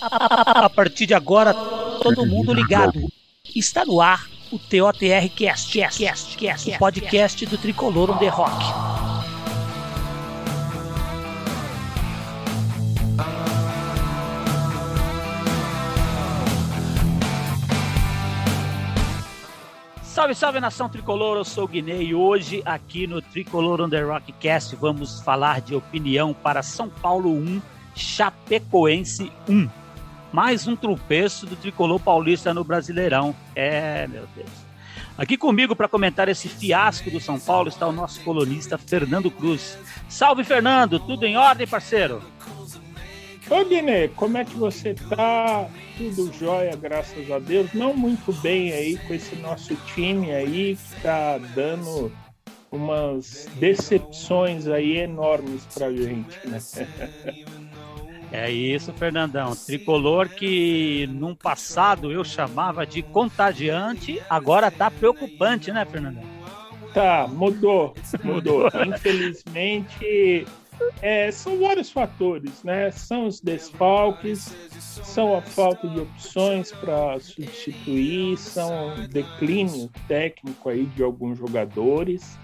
A partir de agora, todo mundo ligado. Está no ar o TOTR Cast, Cast, Cast, Cast, o podcast do Tricolor on the Rock. Salve, salve nação tricolor, eu sou o Guinei e hoje aqui no Tricolor on the Rock Cast vamos falar de opinião para São Paulo 1, Chapecoense 1. Mais um tropeço do tricolor paulista no Brasileirão. É, meu Deus. Aqui comigo para comentar esse fiasco do São Paulo está o nosso colunista Fernando Cruz. Salve, Fernando! Tudo em ordem, parceiro? Ô, Guiné, como é que você tá? Tudo jóia, graças a Deus. Não muito bem aí com esse nosso time aí que tá dando umas decepções aí enormes pra gente, né? É isso, Fernandão. Tricolor que num passado eu chamava de contagiante, agora tá preocupante, né, Fernandão? Tá, mudou, mudou. Infelizmente, é, são vários fatores, né? São os desfalques, são a falta de opções para substituir, são o declínio técnico aí de alguns jogadores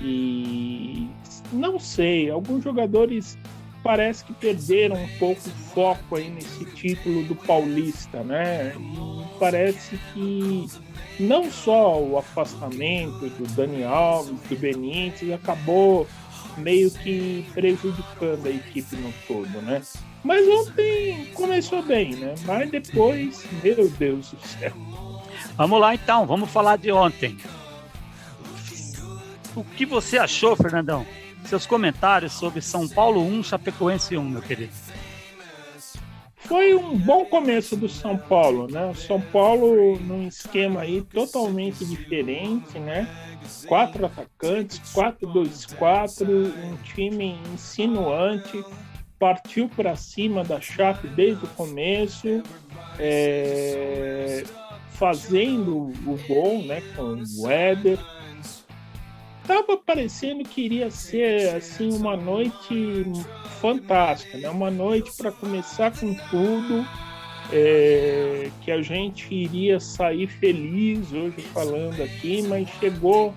e não sei, alguns jogadores parece que perderam um pouco o foco aí nesse título do Paulista, né? E parece que não só o afastamento do Dani Alves, do Benítez, acabou meio que prejudicando a equipe no todo, né? Mas ontem começou bem, né? Mas depois, meu Deus do céu. Vamos lá então, vamos falar de ontem. O que você achou, Fernandão? Seus comentários sobre São Paulo 1, Chapecoense 1, meu querido. Foi um bom começo do São Paulo, né? O São Paulo num esquema aí totalmente diferente, né? Quatro atacantes, 4-2-4, um time insinuante, partiu para cima da Chape desde o começo, é... fazendo o gol, né? Com o Weber tava parecendo que iria ser assim uma noite fantástica, né? Uma noite para começar com tudo, é, que a gente iria sair feliz hoje falando aqui, mas chegou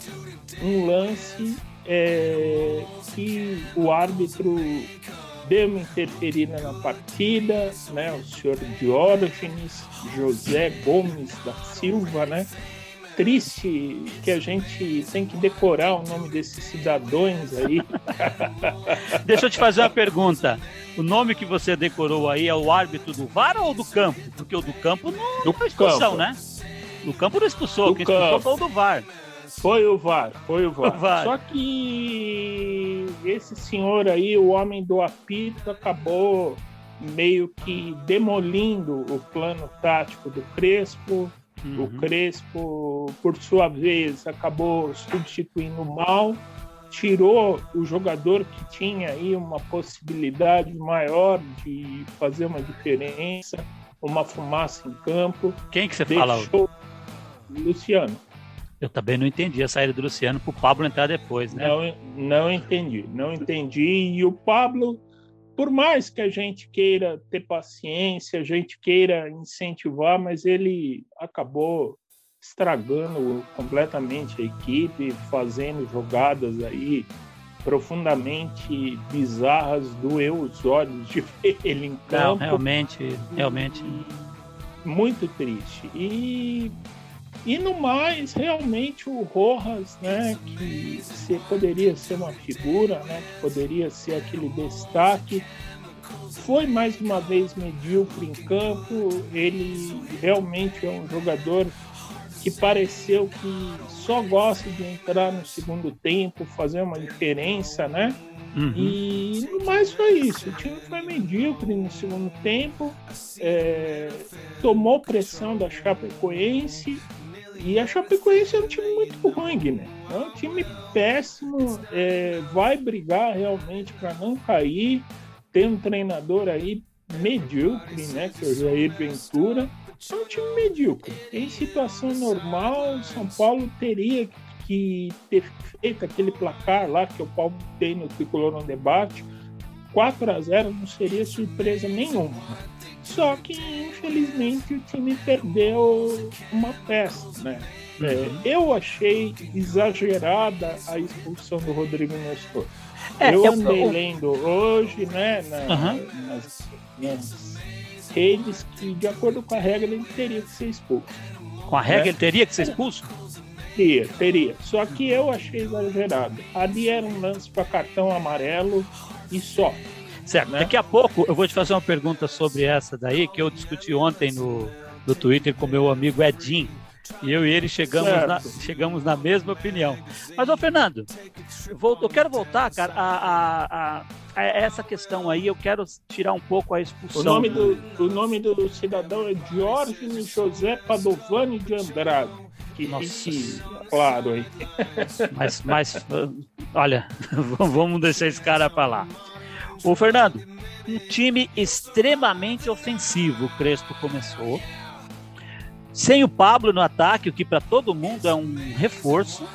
um lance é, que o árbitro deu uma interferida na partida, né? O senhor Diógenes José Gomes da Silva, né? Triste que a gente tem que decorar o nome desses cidadãos aí. Deixa eu te fazer uma pergunta. O nome que você decorou aí é o árbitro do VAR ou do campo? Porque o do campo não, do foi expulsão, campo. né? Do campo não expulsou, do quem campo. expulsou foi o do VAR. Foi o VAR, foi o VAR. o VAR. Só que esse senhor aí, o homem do apito, acabou meio que demolindo o plano tático do Crespo, Uhum. O Crespo, por sua vez, acabou substituindo o Mal, tirou o jogador que tinha aí uma possibilidade maior de fazer uma diferença, uma fumaça em campo. Quem que você fala? Luciano. Eu também não entendi a saída do Luciano para o Pablo entrar depois, né? Não, não entendi, não entendi. E o Pablo por mais que a gente queira ter paciência, a gente queira incentivar, mas ele acabou estragando completamente a equipe, fazendo jogadas aí profundamente bizarras, doeu os olhos de ver ele em campo. Não, realmente, realmente. Muito triste. E e no mais, realmente o Rojas, né, que se, poderia ser uma figura, né, que poderia ser aquele destaque, foi mais uma vez medíocre em campo. Ele realmente é um jogador que pareceu que só gosta de entrar no segundo tempo, fazer uma diferença, né? Uhum. E no mais foi isso. O time foi medíocre no segundo tempo, é, tomou pressão da Chapecoense e a Chapecoense é um time muito ruim, né? É um time péssimo, é, vai brigar realmente para não cair. Tem um treinador aí medíocre, né? Que é o Jair Ventura. É um time medíocre. Em situação normal, São Paulo teria que ter feito aquele placar lá que o Paulo tem no Tricolor no debate. 4 a 0 não seria surpresa nenhuma. Só que, infelizmente, o time perdeu uma peça, né? É, uhum. eu achei exagerada a expulsão do Rodrigo Nestor. É, eu andei eu... lendo hoje, né, na, uhum. nas, nas, redes, que de acordo com a regra ele teria que ser expulso. Com a regra né? ele teria que ser expulso? Teria, teria. Só que eu achei exagerado. Ali era um lance para cartão amarelo e só. Certo. Né? Daqui a pouco eu vou te fazer uma pergunta sobre essa daí, que eu discuti ontem no, no Twitter com meu amigo Edinho. E eu e ele chegamos, na, chegamos na mesma opinião. Mas, ô Fernando, vou, eu quero voltar, cara, a, a, a, essa questão aí. Eu quero tirar um pouco a expulsão. O nome do, o nome do cidadão é Diógenes José Padovani de Andrade. Que Nossa. claro aí. Mas, mas olha, vamos deixar esse cara para lá. Ô, Fernando, um time extremamente ofensivo o Crespo começou. Sem o Pablo no ataque, o que para todo mundo é um reforço.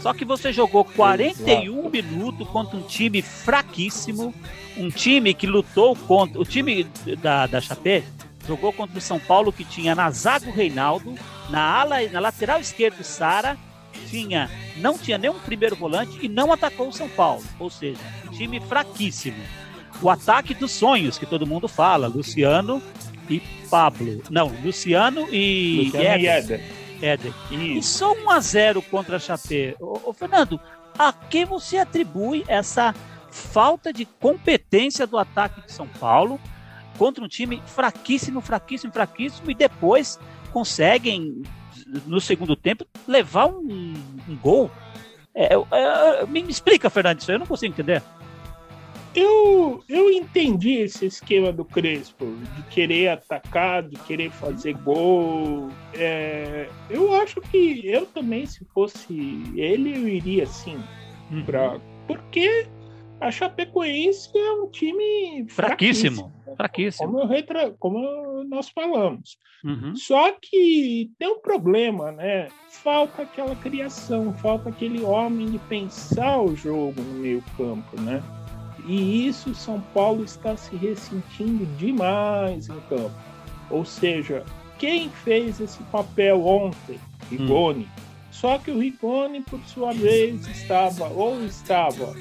Só que você jogou 41 minutos contra um time fraquíssimo, um time que lutou contra. O time da, da Chapé jogou contra o São Paulo que tinha na zaga o Reinaldo, na ala, na lateral esquerda o Sara, tinha, não tinha nenhum primeiro volante e não atacou o São Paulo. Ou seja, um time fraquíssimo. O ataque dos sonhos, que todo mundo fala, Luciano e Pablo. Não, Luciano e Luciano Éder. E Éder. Éder. E só 1 a 0 contra a Chapé. Ô, ô, Fernando, a que você atribui essa falta de competência do ataque de São Paulo contra um time fraquíssimo, fraquíssimo, fraquíssimo e depois conseguem no segundo tempo, levar um, um gol. É, é, me explica, Fernando, isso aí eu não consigo entender. Eu, eu entendi esse esquema do Crespo, de querer atacar, de querer fazer gol. É, eu acho que eu também, se fosse ele, eu iria sim. Uhum. Pra, porque a Chapecoense é um time fraquíssimo. Fraquíssimo. fraquíssimo. Como, retra... Como nós falamos. Uhum. Só que tem um problema, né? Falta aquela criação, falta aquele homem de pensar o jogo no meio-campo, né? E isso São Paulo está se ressentindo demais em campo. Ou seja, quem fez esse papel ontem? Rigoni. Hum. Só que o Rigoni, por sua vez, estava ou estava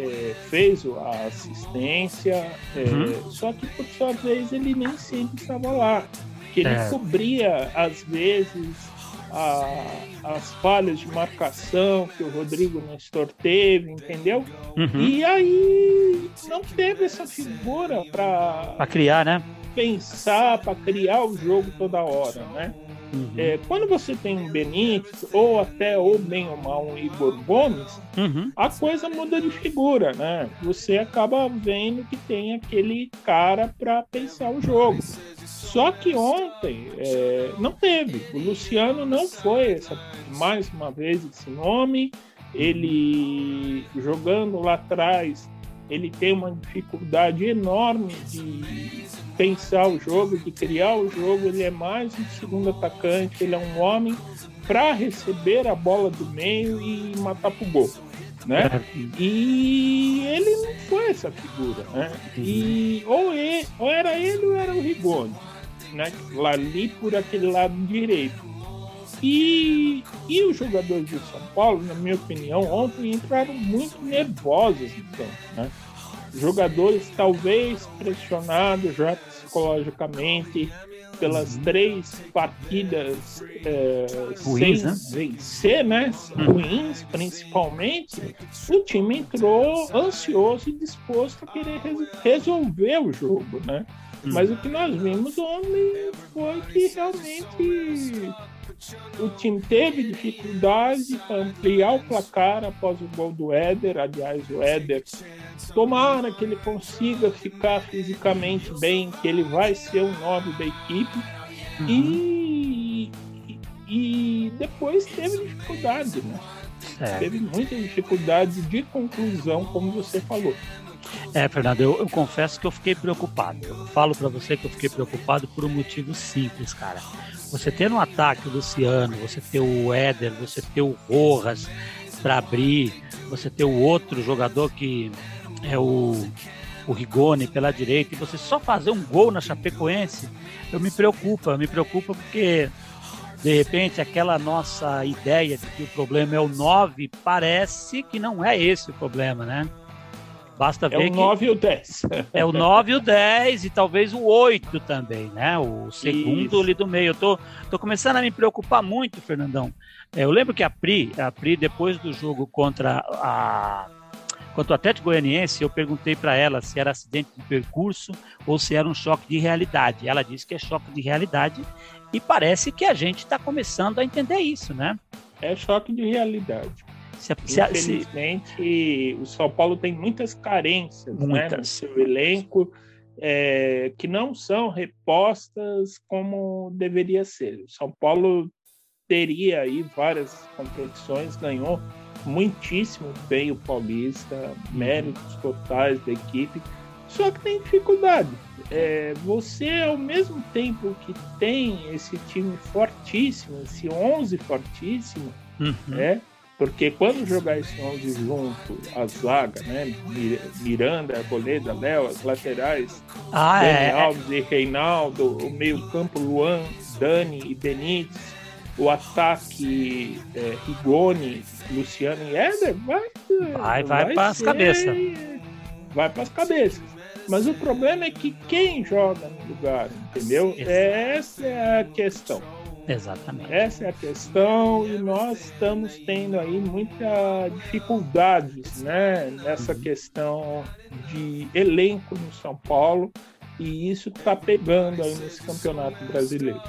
é, fez a assistência, é, uhum. só que por sua vez ele nem sempre estava lá. Que ele é. cobria, às vezes, a, as falhas de marcação que o Rodrigo Nestor teve, entendeu? Uhum. E aí não teve essa figura para criar, né? Pensar, para criar o jogo toda hora, né? Uhum. É, quando você tem um Benítez, ou até, ou bem ou mal, um Igor Gomes, uhum. a coisa muda de figura, né? Você acaba vendo que tem aquele cara para pensar o jogo. Só que ontem é, não teve. O Luciano não foi essa, mais uma vez esse nome. Ele jogando lá atrás, ele tem uma dificuldade enorme de pensar o jogo, de criar o jogo. Ele é mais um segundo atacante, ele é um homem para receber a bola do meio e matar pro gol. Né? É. E ele não foi essa figura, né? E ou, ele, ou era ele ou era o Rigoni, né? Lá ali por aquele lado direito. E, e os jogadores de São Paulo, na minha opinião, ontem entraram muito nervosos então, né? Jogadores talvez pressionados já psicologicamente pelas três partidas é, Ruins, sem né? vencer, né? Uhum. Ruins, principalmente, o time entrou ansioso e disposto a querer resolver o jogo, né? Uhum. Mas o que nós vimos ontem foi que realmente o time teve dificuldade para ampliar o placar após o gol do Éder. Aliás, o Éder, tomara que ele consiga ficar fisicamente bem, que ele vai ser o nove da equipe. Uhum. E, e depois teve dificuldade, né? É. Teve muita dificuldade de conclusão, como você falou. É, Fernando, eu, eu, confesso que eu fiquei preocupado. Eu falo para você que eu fiquei preocupado por um motivo simples, cara. Você ter no ataque o Luciano, você ter o Éder, você ter o Rojas para abrir, você ter o outro jogador que é o, o Rigoni pela direita, e você só fazer um gol na Chapecoense, eu me preocupa, me preocupa porque de repente aquela nossa ideia de que o problema é o 9 parece que não é esse o problema, né? Basta ver é o 9 e o 10. É o 9 e o 10 e talvez o 8 também, né? O segundo Isso. ali do meio. Eu tô, tô começando a me preocupar muito, Fernandão. É, eu lembro que a Pri, a Pri, depois do jogo contra a contra o Atlético Goianiense, eu perguntei para ela se era acidente de percurso ou se era um choque de realidade. Ela disse que é choque de realidade e parece que a gente está começando a entender isso, né? É choque de realidade. Se, Infelizmente, se... o São Paulo tem muitas carências muitas. Né, no seu elenco é, que não são repostas como deveria ser. O São Paulo teria aí várias competições, ganhou muitíssimo bem o Paulista, uhum. méritos totais da equipe, só que tem dificuldade. É, você, ao mesmo tempo que tem esse time fortíssimo, esse 11 fortíssimo, uhum. é, porque quando jogar esse 11 junto, a zaga, né? Miranda, Arboleda, Léo, as laterais, ah, Dani é. Alves e Reinaldo, o meio-campo Luan, Dani e Benítez, o ataque é, Rigoni, Luciano e Éder, vai. Vai, vai, vai para as cabeças. Vai para as cabeças. Mas o problema é que quem joga no lugar, entendeu? Essa é a questão. Exatamente. Essa é a questão e nós estamos tendo aí muita dificuldades, né, nessa uhum. questão de elenco no São Paulo e isso está pegando aí nesse campeonato brasileiro.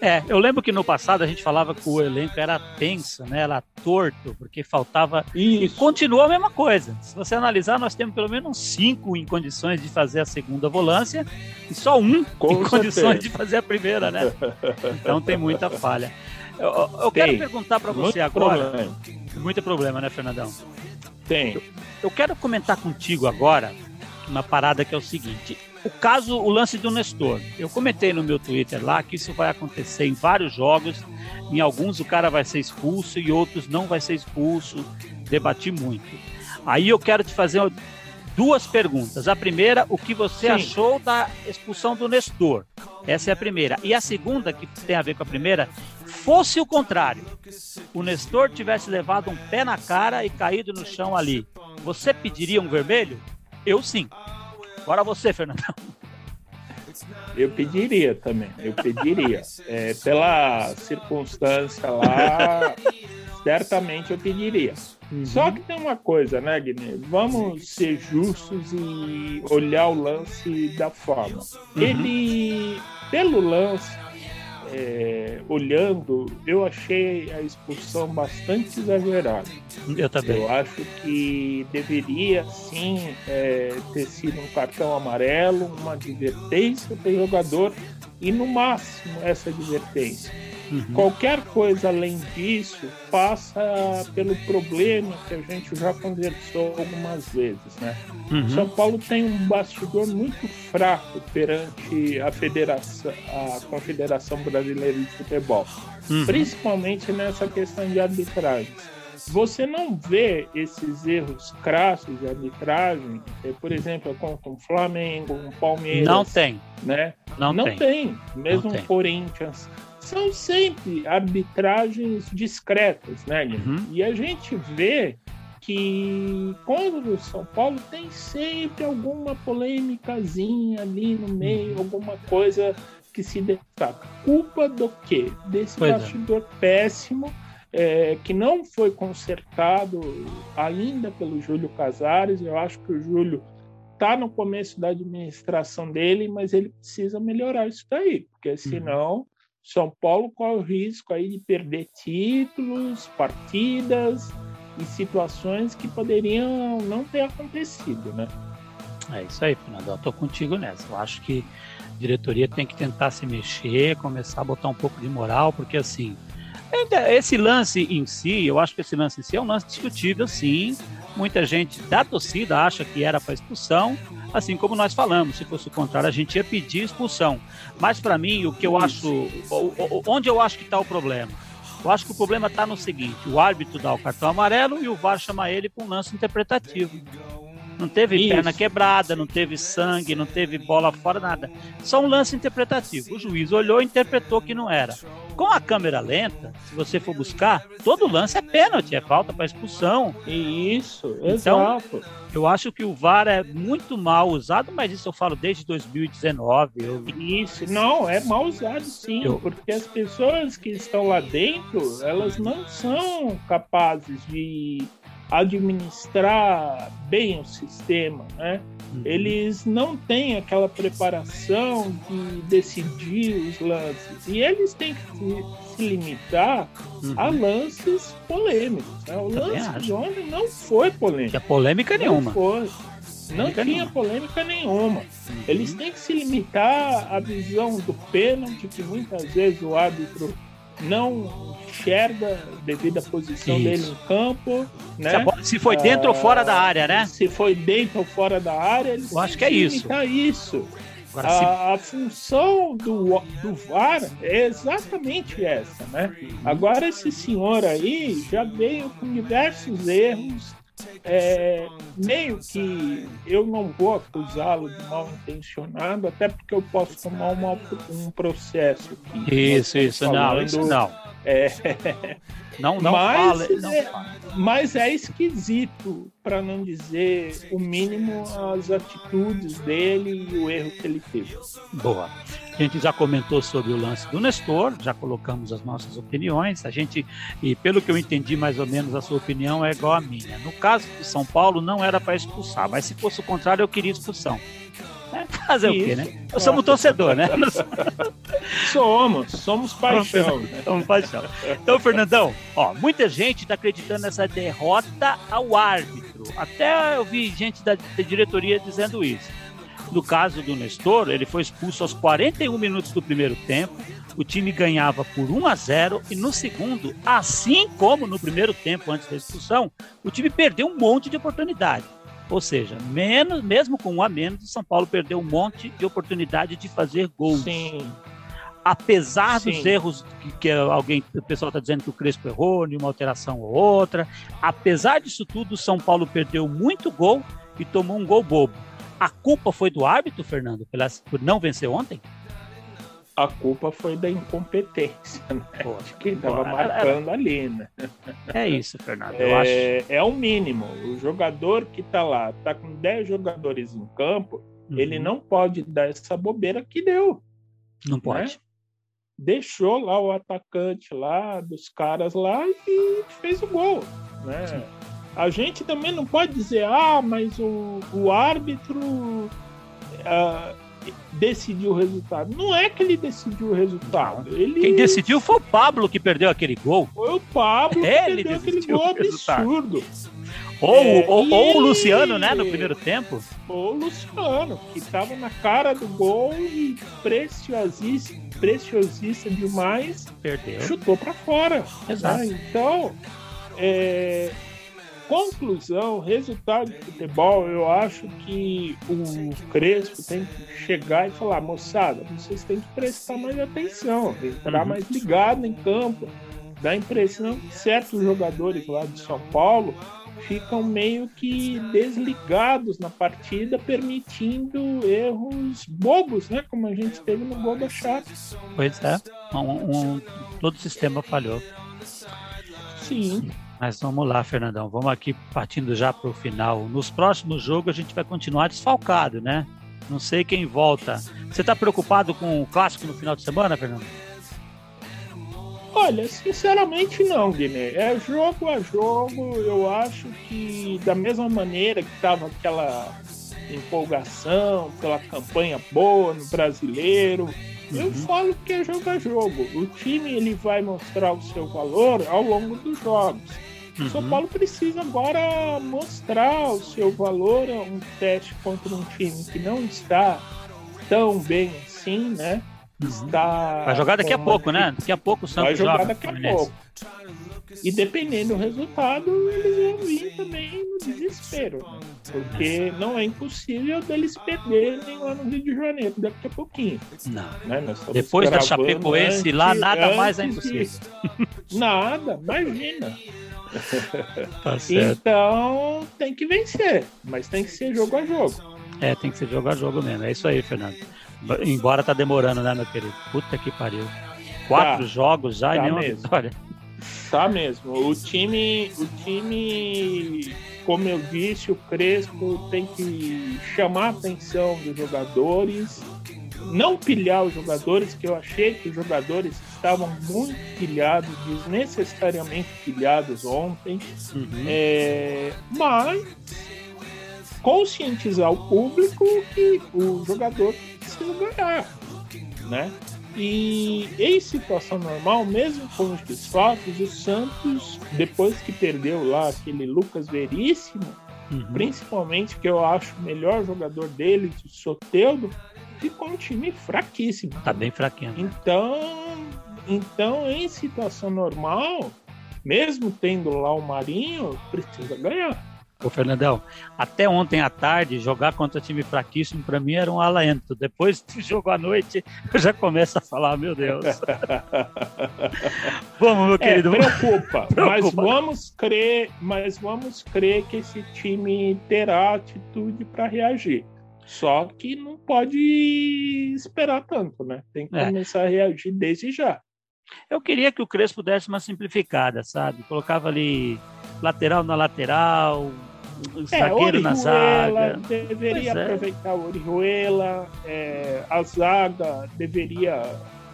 É, eu lembro que no passado a gente falava que o elenco era tenso, né? Era torto, porque faltava. Isso. E continua a mesma coisa. Se você analisar, nós temos pelo menos cinco em condições de fazer a segunda volância e só um Com em certeza. condições de fazer a primeira, né? Então tem muita falha. Eu, eu quero perguntar para você muito agora. Problema. Muito problema, né, Fernandão? Tem. Eu, eu quero comentar contigo agora uma parada que é o seguinte o caso, o lance do Nestor. Eu comentei no meu Twitter lá que isso vai acontecer em vários jogos. Em alguns o cara vai ser expulso e outros não vai ser expulso. Debati muito. Aí eu quero te fazer duas perguntas. A primeira, o que você Sim. achou da expulsão do Nestor? Essa é a primeira. E a segunda, que tem a ver com a primeira, fosse o contrário, o Nestor tivesse levado um pé na cara e caído no chão ali, você pediria um vermelho? Eu sim. Agora você, Fernando. Eu pediria também, eu pediria. É, pela circunstância lá, certamente eu pediria. Uhum. Só que tem uma coisa, né, Guilherme? Vamos ser justos e olhar o lance da forma. Uhum. Ele, pelo lance, é, olhando, eu achei a expulsão bastante exagerada. Eu também. Eu acho que deveria sim é, ter sido um cartão amarelo, uma advertência para o jogador e no máximo essa advertência. Uhum. Qualquer coisa além disso passa pelo problema que a gente já conversou algumas vezes, né? Uhum. São Paulo tem um bastidor muito fraco perante a federação, a Confederação Brasileira de Futebol, uhum. principalmente nessa questão de arbitragem. Você não vê esses erros crassos de arbitragem, é, por exemplo, contra um Flamengo, um Palmeiras. Não tem. Né? Não, não tem. tem. Mesmo o Corinthians são sempre arbitragens discretas, né, uhum. E a gente vê que contra o São Paulo tem sempre alguma polêmicazinha ali no meio, uhum. alguma coisa que se destaca. Culpa do quê? Desse pois é. bastidor é. péssimo é, que não foi consertado ainda pelo Júlio Casares. Eu acho que o Júlio está no começo da administração dele, mas ele precisa melhorar isso daí, porque uhum. São Paulo corre o risco aí de perder títulos, partidas e situações que poderiam não ter acontecido, né? É isso aí, Fernando. Eu tô contigo nessa. Eu acho que a diretoria tem que tentar se mexer, começar a botar um pouco de moral, porque assim, esse lance em si, eu acho que esse lance em si é um lance discutível, sim. Muita gente da torcida acha que era para expulsão, assim como nós falamos. Se fosse o contrário, a gente ia pedir expulsão. Mas para mim, o que eu acho, onde eu acho que está o problema? Eu acho que o problema está no seguinte: o árbitro dá o cartão amarelo e o VAR chama ele para um lance interpretativo. Não teve Isso. perna quebrada, não teve sangue, não teve bola fora, nada. Só um lance interpretativo. O juiz olhou e interpretou que não era. Com a câmera lenta, se você for buscar, todo lance é pênalti, é falta para expulsão. Isso, então, exato. Eu acho que o VAR é muito mal usado, mas isso eu falo desde 2019. Eu... Isso, não, é mal usado sim, eu... porque as pessoas que estão lá dentro, elas não são capazes de administrar bem o sistema, né? Uhum. Eles não têm aquela preparação de decidir os lances e eles têm que se, limitar uhum. a lances polêmicos. Né? O Também lance acho. de ontem não foi polêmico. Tinha polêmica não nenhuma. Foi. Não tinha nenhuma. polêmica nenhuma. Uhum. Eles têm que se limitar à visão do pênalti, que muitas vezes o árbitro não enxerga devido à posição Isso. dele em campo. Né? Se foi dentro ou fora da área, né? Se foi dentro ou fora da área, ele Eu acho que é isso. isso. Agora, a, se... a, função do, do VAR é exatamente essa, né? Agora esse senhor aí já veio com diversos erros é, meio que eu não vou acusá-lo de mal intencionado, até porque eu posso tomar uma, um processo. Aqui, isso, isso, não, isso não. É, não, não, mas, fala, não é, mas é esquisito, para não dizer o mínimo, as atitudes dele e o erro que ele teve. Boa. A gente já comentou sobre o lance do Nestor, já colocamos as nossas opiniões. A gente, e pelo que eu entendi, mais ou menos a sua opinião é igual à minha. No caso de São Paulo, não era para expulsar, mas se fosse o contrário, eu queria expulsão. Fazer Isso. o quê, né? Nós somos torcedor, né? somos, somos paixão. Somos paixão. Então, Fernandão, ó, muita gente está acreditando nessa derrota ao árbitro. Até eu vi gente da, da diretoria dizendo isso. No caso do Nestor, ele foi expulso aos 41 minutos do primeiro tempo. O time ganhava por 1 a 0 e no segundo, assim como no primeiro tempo antes da expulsão, o time perdeu um monte de oportunidade. Ou seja, menos, mesmo com um a menos, o São Paulo perdeu um monte de oportunidade de fazer gols. Sim. Apesar Sim. dos erros que, que, alguém, o pessoal está dizendo que o Crespo errou, em uma alteração ou outra, apesar disso tudo, o São Paulo perdeu muito gol e tomou um gol bobo. A culpa foi do árbitro, Fernando, por não vencer ontem? A culpa foi da incompetência, né? Pô, de quem estava marcando era... ali, né? É isso, Fernando. Eu é, acho... é o mínimo. O jogador que está lá, está com 10 jogadores em campo, uhum. ele não pode dar essa bobeira que deu. Não né? pode. Deixou lá o atacante lá, dos caras lá, e fez o gol, né? Sim. A gente também não pode dizer, ah, mas o, o árbitro. Uh, decidiu o resultado. Não é que ele decidiu o resultado. Ele... Quem decidiu foi o Pablo que perdeu aquele gol. Foi o Pablo que perdeu aquele gol absurdo. Ou, é, ou, ou, o Luciano, né, no primeiro tempo. Ou o Luciano, que estava na cara do gol e preciosista, preciosista demais. Perdeu. Chutou para fora. Exato. Então, é, conclusão, resultado de futebol, eu acho que o Crespo tem que chegar e falar, moçada, vocês têm que prestar mais atenção, entrar uhum. mais ligado em campo. Dá a impressão que certos jogadores lá de São Paulo ficam meio que desligados na partida, permitindo erros bobos, né? Como a gente teve no gol da Chaves. Pois é, um, um, todo o sistema falhou. Sim. Mas vamos lá, Fernandão. Vamos aqui partindo já para o final. Nos próximos jogos a gente vai continuar desfalcado, né? Não sei quem volta. Você está preocupado com o clássico no final de semana, Fernando? Olha, sinceramente não, Guiné. É jogo a jogo. Eu acho que da mesma maneira que estava aquela empolgação pela campanha boa no brasileiro, uhum. eu falo que é jogo a jogo. O time ele vai mostrar o seu valor ao longo dos jogos. Uhum. São Paulo precisa agora mostrar o seu valor, um teste contra um time que não está tão bem assim, né? Uhum. Está vai jogar daqui a pouco, né? Daqui a pouco o Santos vai jogar joga daqui a pouco. E dependendo do resultado, eles vão vir também no desespero, né? Porque não é impossível deles perderem lá no Rio de Janeiro daqui a pouquinho. Não. Né? Depois da Chapecoense lá, nada mais é impossível. De... Nada, imagina. tá então tem que vencer, mas tem que ser jogo a jogo. É, tem que ser jogo a jogo mesmo. É isso aí, Fernando. Embora tá demorando, né, meu querido? Puta que pariu. Quatro tá. jogos já tá e nenhuma mesmo. vitória. Tá mesmo. O time, o time, como eu disse, o Crespo tem que chamar a atenção dos jogadores, não pilhar os jogadores, que eu achei que os jogadores estavam muito pilhados, desnecessariamente pilhados ontem, uhum. é, mas conscientizar o público que o jogador precisa ganhar, né? E em situação normal, mesmo com os desfalques, o Santos, depois que perdeu lá aquele Lucas Veríssimo, uhum. principalmente que eu acho o melhor jogador dele, o Soteudo, ficou um time fraquíssimo. Tá bem fraquinho. Então, então em situação normal, mesmo tendo lá o Marinho, precisa ganhar. Ô, Fernandão, até ontem à tarde, jogar contra time fraquíssimo para mim era um alento. Depois do jogo à noite, eu já começo a falar, meu Deus. vamos, meu é, querido. É, preocupa, preocupa, mas vamos crer, mas vamos crer que esse time terá atitude para reagir. Só que não pode esperar tanto, né? Tem que é. começar a reagir desde já. Eu queria que o Crespo desse uma simplificada, sabe? Colocava ali lateral na lateral, é, zagueiro na zaga. Deveria é. aproveitar o Orihuela, é, a zaga deveria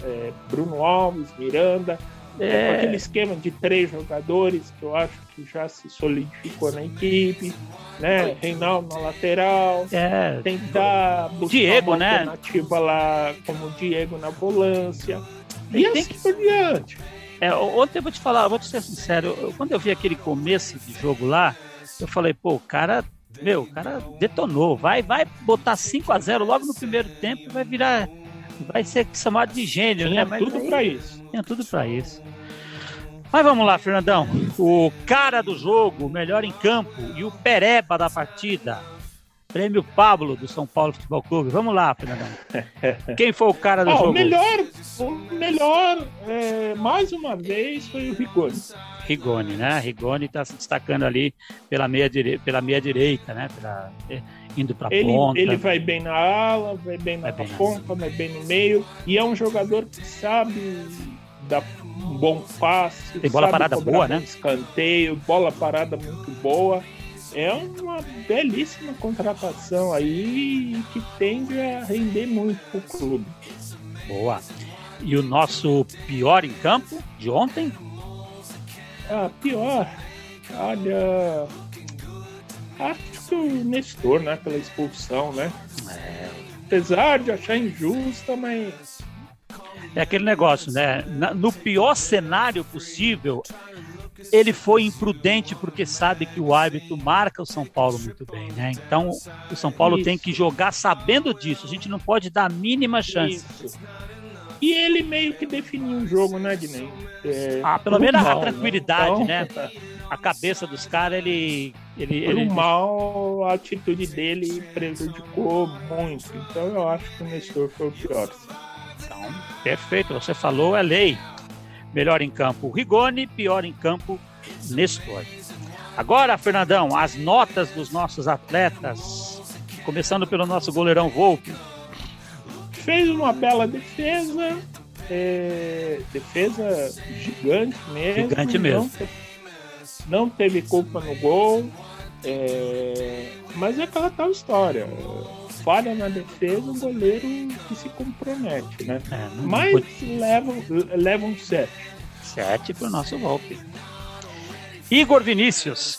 é, Bruno Alves, Miranda. É. Aquele esquema de três jogadores que eu acho que já se solidificou na equipe, né? Reinaldo na lateral, é. tentar buscar Diego, uma né? alternativa lá como Diego na volância. E, e assim que... por diante. É, ontem eu vou te falar, vou te ser sincero, eu, quando eu vi aquele começo de jogo lá, eu falei, pô, o cara, meu, o cara detonou, vai, vai botar 5 a 0 logo no primeiro tempo e vai virar, vai ser chamado de gênio, Tinha né? Mas tudo para isso. Tinha tudo para isso. Mas vamos lá, Fernandão. O cara do jogo, o melhor em campo e o pereba da partida. Prêmio Pablo do São Paulo Futebol Clube. Vamos lá, Fernandão. Quem foi o cara do ah, jogo? O melhor, o melhor é, mais uma vez, foi o Rigoni. Rigoni, né? Rigoni está se destacando ali pela meia, dire... pela meia direita, né? Pela... É, indo para ponta. Ele vai bem na ala, vai bem na vai bem ponta, vai bem no meio. E é um jogador que sabe dar um bom passe. Tem bola parada boa, né? Escanteio, bola parada muito boa é uma belíssima contratação aí que tende a render muito pro clube. Boa. E o nosso pior em campo de ontem? Ah, pior. Olha. Acho que o Nestor, né? Pela expulsão, né? É. Apesar de achar injusta, mas. É aquele negócio, né? No pior cenário possível, ele foi imprudente porque sabe que o árbitro marca o São Paulo muito bem, né? Então o São Paulo Isso. tem que jogar sabendo disso. A gente não pode dar a mínima chance. Isso. E ele meio que definiu o jogo, né, Guiné? É, ah, pelo menos mal, a tranquilidade, né? Então... né? A cabeça dos caras, ele. ele, Pro ele... mal, a atitude dele prejudicou muito. Então eu acho que o Nestor foi o pior. Então, perfeito, você falou, é lei. Melhor em campo, Rigoni. Pior em campo, Nestor. Agora, Fernandão, as notas dos nossos atletas. Começando pelo nosso goleirão Volpe. Fez uma bela defesa. É, defesa gigante mesmo. Gigante mesmo. Não, teve, não teve culpa no gol. É, mas é aquela tal história falha na defesa, o goleiro que se compromete, né? É, Mas pode... leva, leva um 7. 7 para o nosso golpe. Igor Vinícius.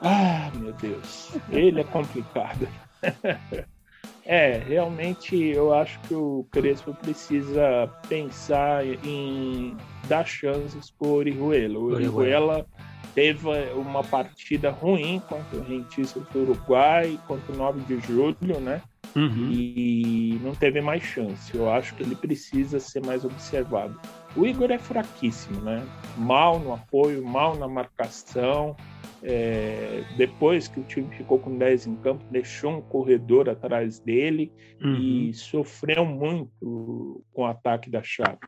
Ah, meu Deus. Ele é complicado. é, realmente eu acho que o Crespo precisa pensar em dar chances para o Orihuela. O Orihuela teve uma partida ruim contra o Rentistas do Uruguai, contra o 9 de julho, né? Uhum. E não teve mais chance. Eu acho que ele precisa ser mais observado. O Igor é fraquíssimo, né? Mal no apoio, mal na marcação. É, depois que o time ficou com 10 em campo, deixou um corredor atrás dele uhum. e sofreu muito com o ataque da chave.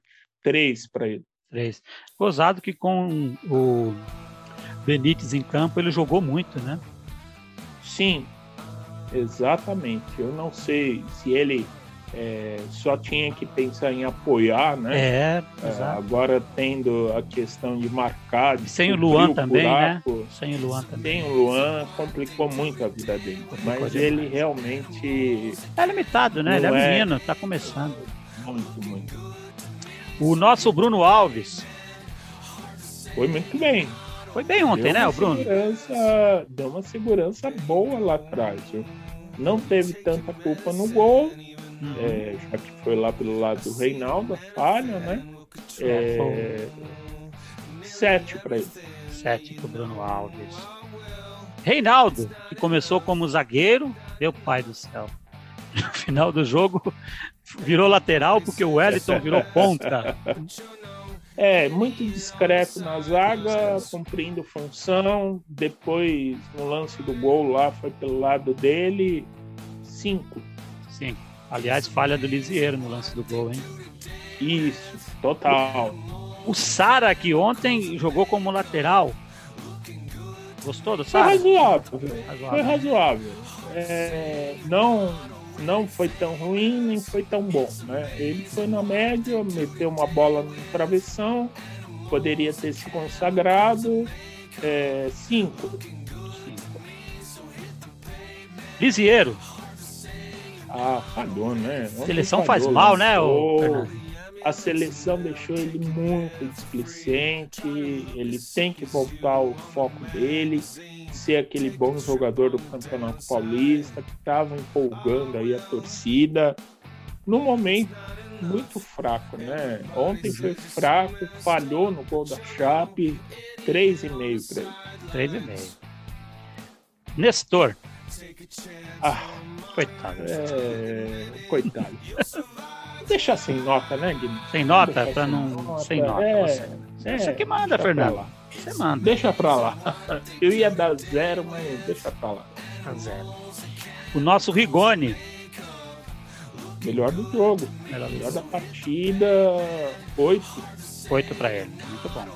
Três para ele. Três. Gozado que com o Benítez em campo ele jogou muito, né? Sim, exatamente. Eu não sei se ele é, só tinha que pensar em apoiar, né? É, é agora tendo a questão de marcar, de sem o Luan o também, né? Sem o Luan também. Sem o Luan complicou muito a vida dele. Complicou mas demais. ele realmente é limitado, né? Ele é, é menino, tá começando. Muito, muito. O nosso Bruno Alves foi muito bem. Foi bem ontem, né, o Bruno? Deu uma segurança boa lá atrás. Viu? Não teve tanta culpa no gol, uhum. é, já que foi lá pelo lado do Reinaldo, falha, né? É, sete para ele. Sete para o Bruno Alves. Reinaldo, que começou como zagueiro, meu pai do céu. No final do jogo, virou lateral porque o Wellington virou ponta. É, muito discreto na zaga, cumprindo função. Depois, no lance do gol lá, foi pelo lado dele. Cinco. Cinco. Aliás, falha do Lisieiro no lance do gol, hein? Isso, total. O Sara, que ontem jogou como lateral. Gostou do Sara? Foi razoável. razoável. Foi razoável. É, não, não foi tão ruim, nem foi tão bom. Né? Ele foi na média, meteu uma bola no travessão, poderia ter se consagrado. É, cinco. Lisieiro, ah, falhou, né? A seleção falhou, faz mal, né? O... A seleção deixou ele muito displicente. Ele tem que voltar ao foco dele, ser aquele bom jogador do Campeonato Paulista que estava empolgando aí a torcida. No momento muito fraco, né? Ontem foi fraco, falhou no gol da Chape, 3,5 para ele. 3,5. Nestor. Ah, Coitado. É... Coitado. Deixa sem nota, né, Guilherme? Sem nota? Pra não. Nota. Sem nota. É, você. É, você que manda, Fernando. Você manda. Deixa pra lá. Eu ia dar zero, mas deixa pra lá. A zero. O nosso Rigoni. Melhor do jogo. Melhor, Melhor da partida. Oito. Oito pra ele. Muito bom.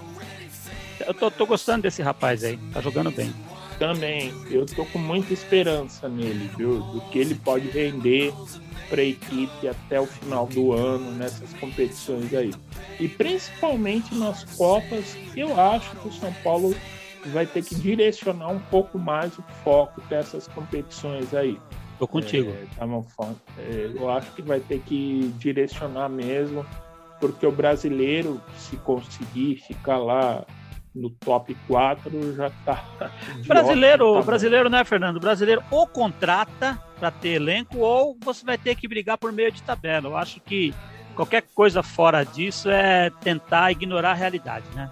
Eu tô, tô gostando desse rapaz aí. Tá jogando bem também eu tô com muita esperança nele, viu? Do que ele pode render para a equipe até o final do ano nessas competições aí. E principalmente nas Copas, eu acho que o São Paulo vai ter que direcionar um pouco mais o foco dessas competições aí. Tô contigo. É, tá é, eu acho que vai ter que direcionar mesmo, porque o brasileiro, se conseguir ficar lá no top 4 já tá. Brasileiro, brasileiro, né, Fernando? Brasileiro ou contrata para ter elenco ou você vai ter que brigar por meio de tabela. Eu acho que qualquer coisa fora disso é tentar ignorar a realidade, né?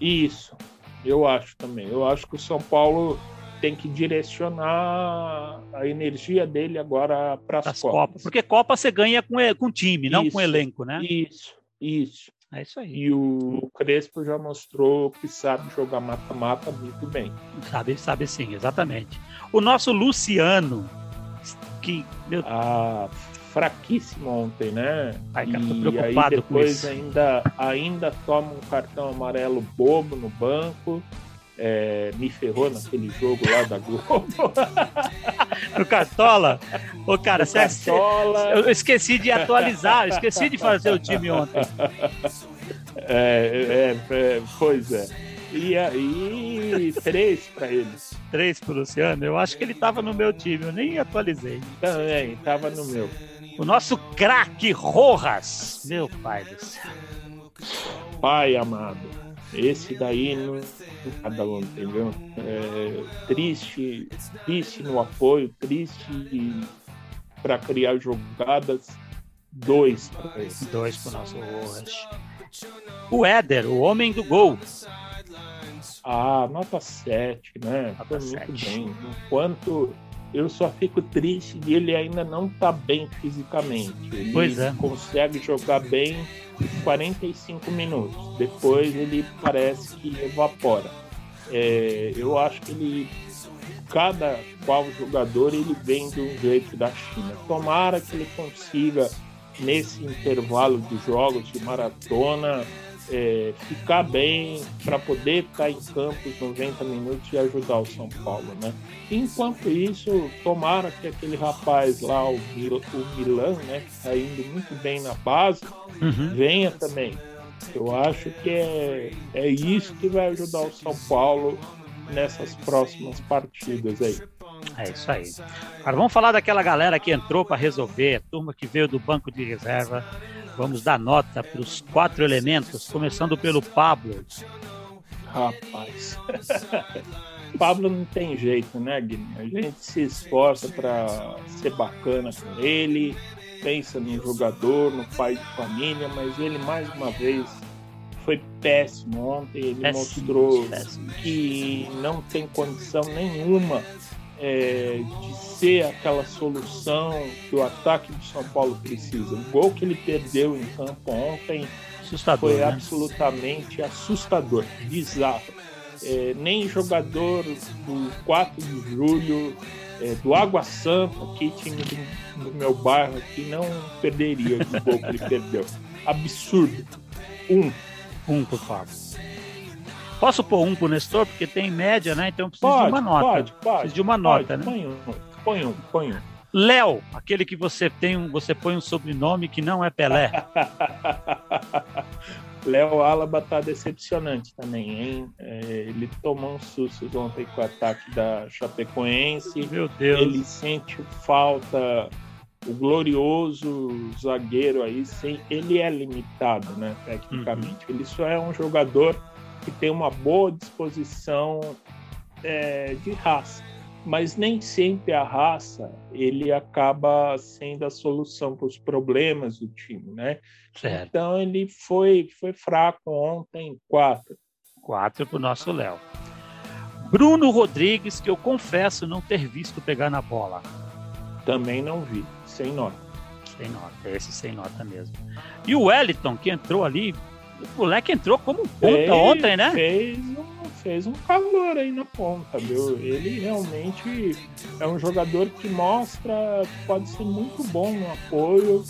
Isso, eu acho também. Eu acho que o São Paulo tem que direcionar a energia dele agora para as Copas. Copas. Porque Copa você ganha com, com time, não isso, com elenco, né? Isso, isso. É isso aí. E o Crespo já mostrou que sabe jogar mata-mata muito bem. Sabe, sabe sim, exatamente. O nosso Luciano, que. Meu... Ah, fraquíssimo ontem, né? Ai, cara, tô preocupado e aí depois ainda, ainda toma um cartão amarelo bobo no banco é, me ferrou naquele jogo lá da Globo. no Cartola? Ô, cara, no Cartola... eu esqueci de atualizar, esqueci de fazer o time ontem. É, é, é pois é. E aí, três para eles. Três pro Luciano? Eu acho que ele tava no meu time, eu nem atualizei. Também, tava no meu. O nosso craque Rojas. Meu pai do céu. Pai amado. Esse daí não cada um, entendeu? É, triste, triste no apoio, triste para criar jogadas. Dois. Dois para o nosso Rojas. O Éder, o homem do gol. Ah, nota 7, né? Nota Foi muito bem. Enquanto eu só fico triste de ele ainda não estar tá bem fisicamente. Ele pois é. consegue jogar bem 45 minutos. Depois ele parece que evapora. É, eu acho que ele, cada qual jogador, ele vem de um jeito da China. Tomara que ele consiga, nesse intervalo de jogos de maratona, é, ficar bem para poder estar em campo os 90 minutos e ajudar o São Paulo, né? Enquanto isso, tomara que aquele rapaz lá, o, Mil, o Milan, né, que está indo muito bem na base, uhum. venha também. Eu acho que é, é isso que vai ajudar o São Paulo nessas próximas partidas aí. É isso aí. Agora vamos falar daquela galera que entrou para resolver, a turma que veio do banco de reserva. Vamos dar nota para os quatro elementos, começando pelo Pablo. Rapaz. Pablo não tem jeito, né, Guilherme? A gente se esforça para ser bacana com ele, pensa no jogador, no pai de família, mas ele mais uma vez foi péssimo ontem. Ele péssimo, mostrou péssimo. que não tem condição nenhuma é, de ser aquela solução que o ataque do São Paulo precisa. O gol que ele perdeu em campo ontem assustador, foi né? absolutamente assustador, bizarro. É, nem jogador do 4 de julho, é, do Água Santa, que time do, do, meu bairro aqui, não perderia o gol que ele perdeu. Absurdo. Um. Um por favor. Posso pôr um pro Nestor? Porque tem média, né? Então preciso pode, de uma nota. Pode, pode. Preciso de uma pode, nota, né? Põe um, põe um, põe um. Léo, aquele que você tem um, você põe um sobrenome que não é Pelé. Léo Alaba tá decepcionante também, hein? É, ele tomou um susto ontem com o ataque da Chapecoense. Meu Deus. Ele sente falta o glorioso zagueiro aí, sem, ele é limitado, né, tecnicamente. Uhum. Ele só é um jogador que tem uma boa disposição é, de raça, mas nem sempre a raça ele acaba sendo a solução para os problemas do time, né? Certo. Então ele foi foi fraco ontem, quatro. Quatro para o nosso Léo. Bruno Rodrigues, que eu confesso não ter visto pegar na bola. Também não vi, sem nota. Sem nota, esse sem nota mesmo. E o Wellington, que entrou ali, o moleque entrou como um ponta fez, ontem, né? Fez um, fez um calor aí na ponta, viu? Ele realmente é um jogador que mostra que pode ser muito bom no apoio,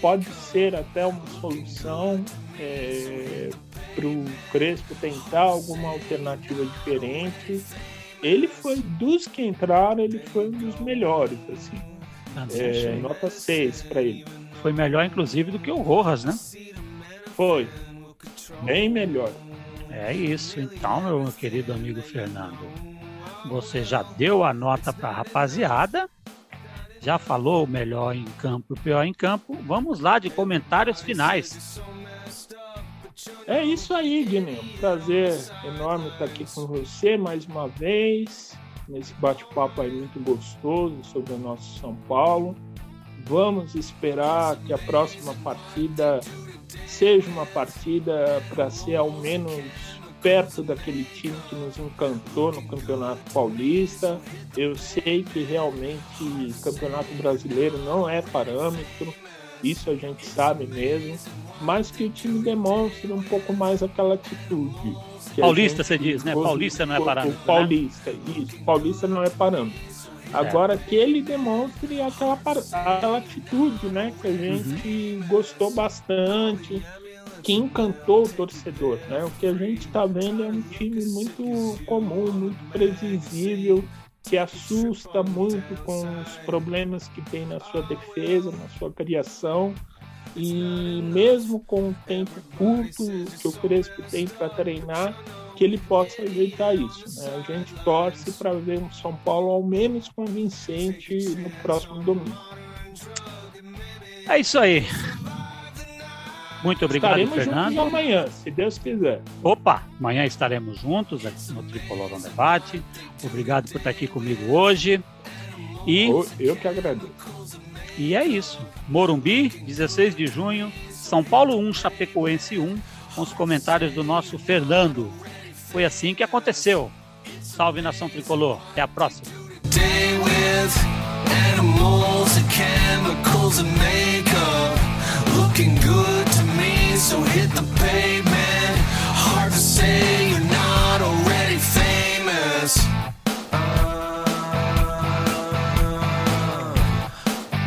pode ser até uma solução é, para o Crespo tentar alguma alternativa diferente. Ele foi, dos que entraram, ele foi um dos melhores, assim. Ah, é, nota 6 para ele. Foi melhor, inclusive, do que o Rojas, né? Foi, Bem melhor. É isso, então, meu querido amigo Fernando. Você já deu a nota para a rapaziada, já falou o melhor em campo e o pior em campo. Vamos lá de comentários finais. É isso aí, Guilherme. Prazer enorme estar aqui com você mais uma vez, nesse bate-papo aí muito gostoso sobre o nosso São Paulo. Vamos esperar que a próxima partida seja uma partida para ser ao menos perto daquele time que nos encantou no Campeonato Paulista. Eu sei que realmente Campeonato Brasileiro não é parâmetro, isso a gente sabe mesmo, mas que o time demonstre um pouco mais aquela atitude. Paulista, você diz, né? Paulista não é parâmetro. O Paulista, né? isso. Paulista não é parâmetro. Agora que ele demonstre aquela, aquela atitude, né? Que a gente uhum. gostou bastante, que encantou o torcedor, né? O que a gente está vendo é um time muito comum, muito previsível, que assusta muito com os problemas que tem na sua defesa, na sua criação. E mesmo com o tempo curto que o Crespo tem para treinar, que ele possa ajeitar isso. Né? A gente torce para ver um São Paulo ao menos convincente no próximo domingo. É isso aí. Muito obrigado, estaremos Fernando. Juntos amanhã, se Deus quiser. Opa, amanhã estaremos juntos aqui no Tricolor no Debate. Obrigado por estar aqui comigo hoje. E eu que agradeço. E é isso. Morumbi, 16 de junho, São Paulo 1, Chapecoense 1, com os comentários do nosso Fernando. Foi assim que aconteceu. Salve nação tricolor. Até a próxima.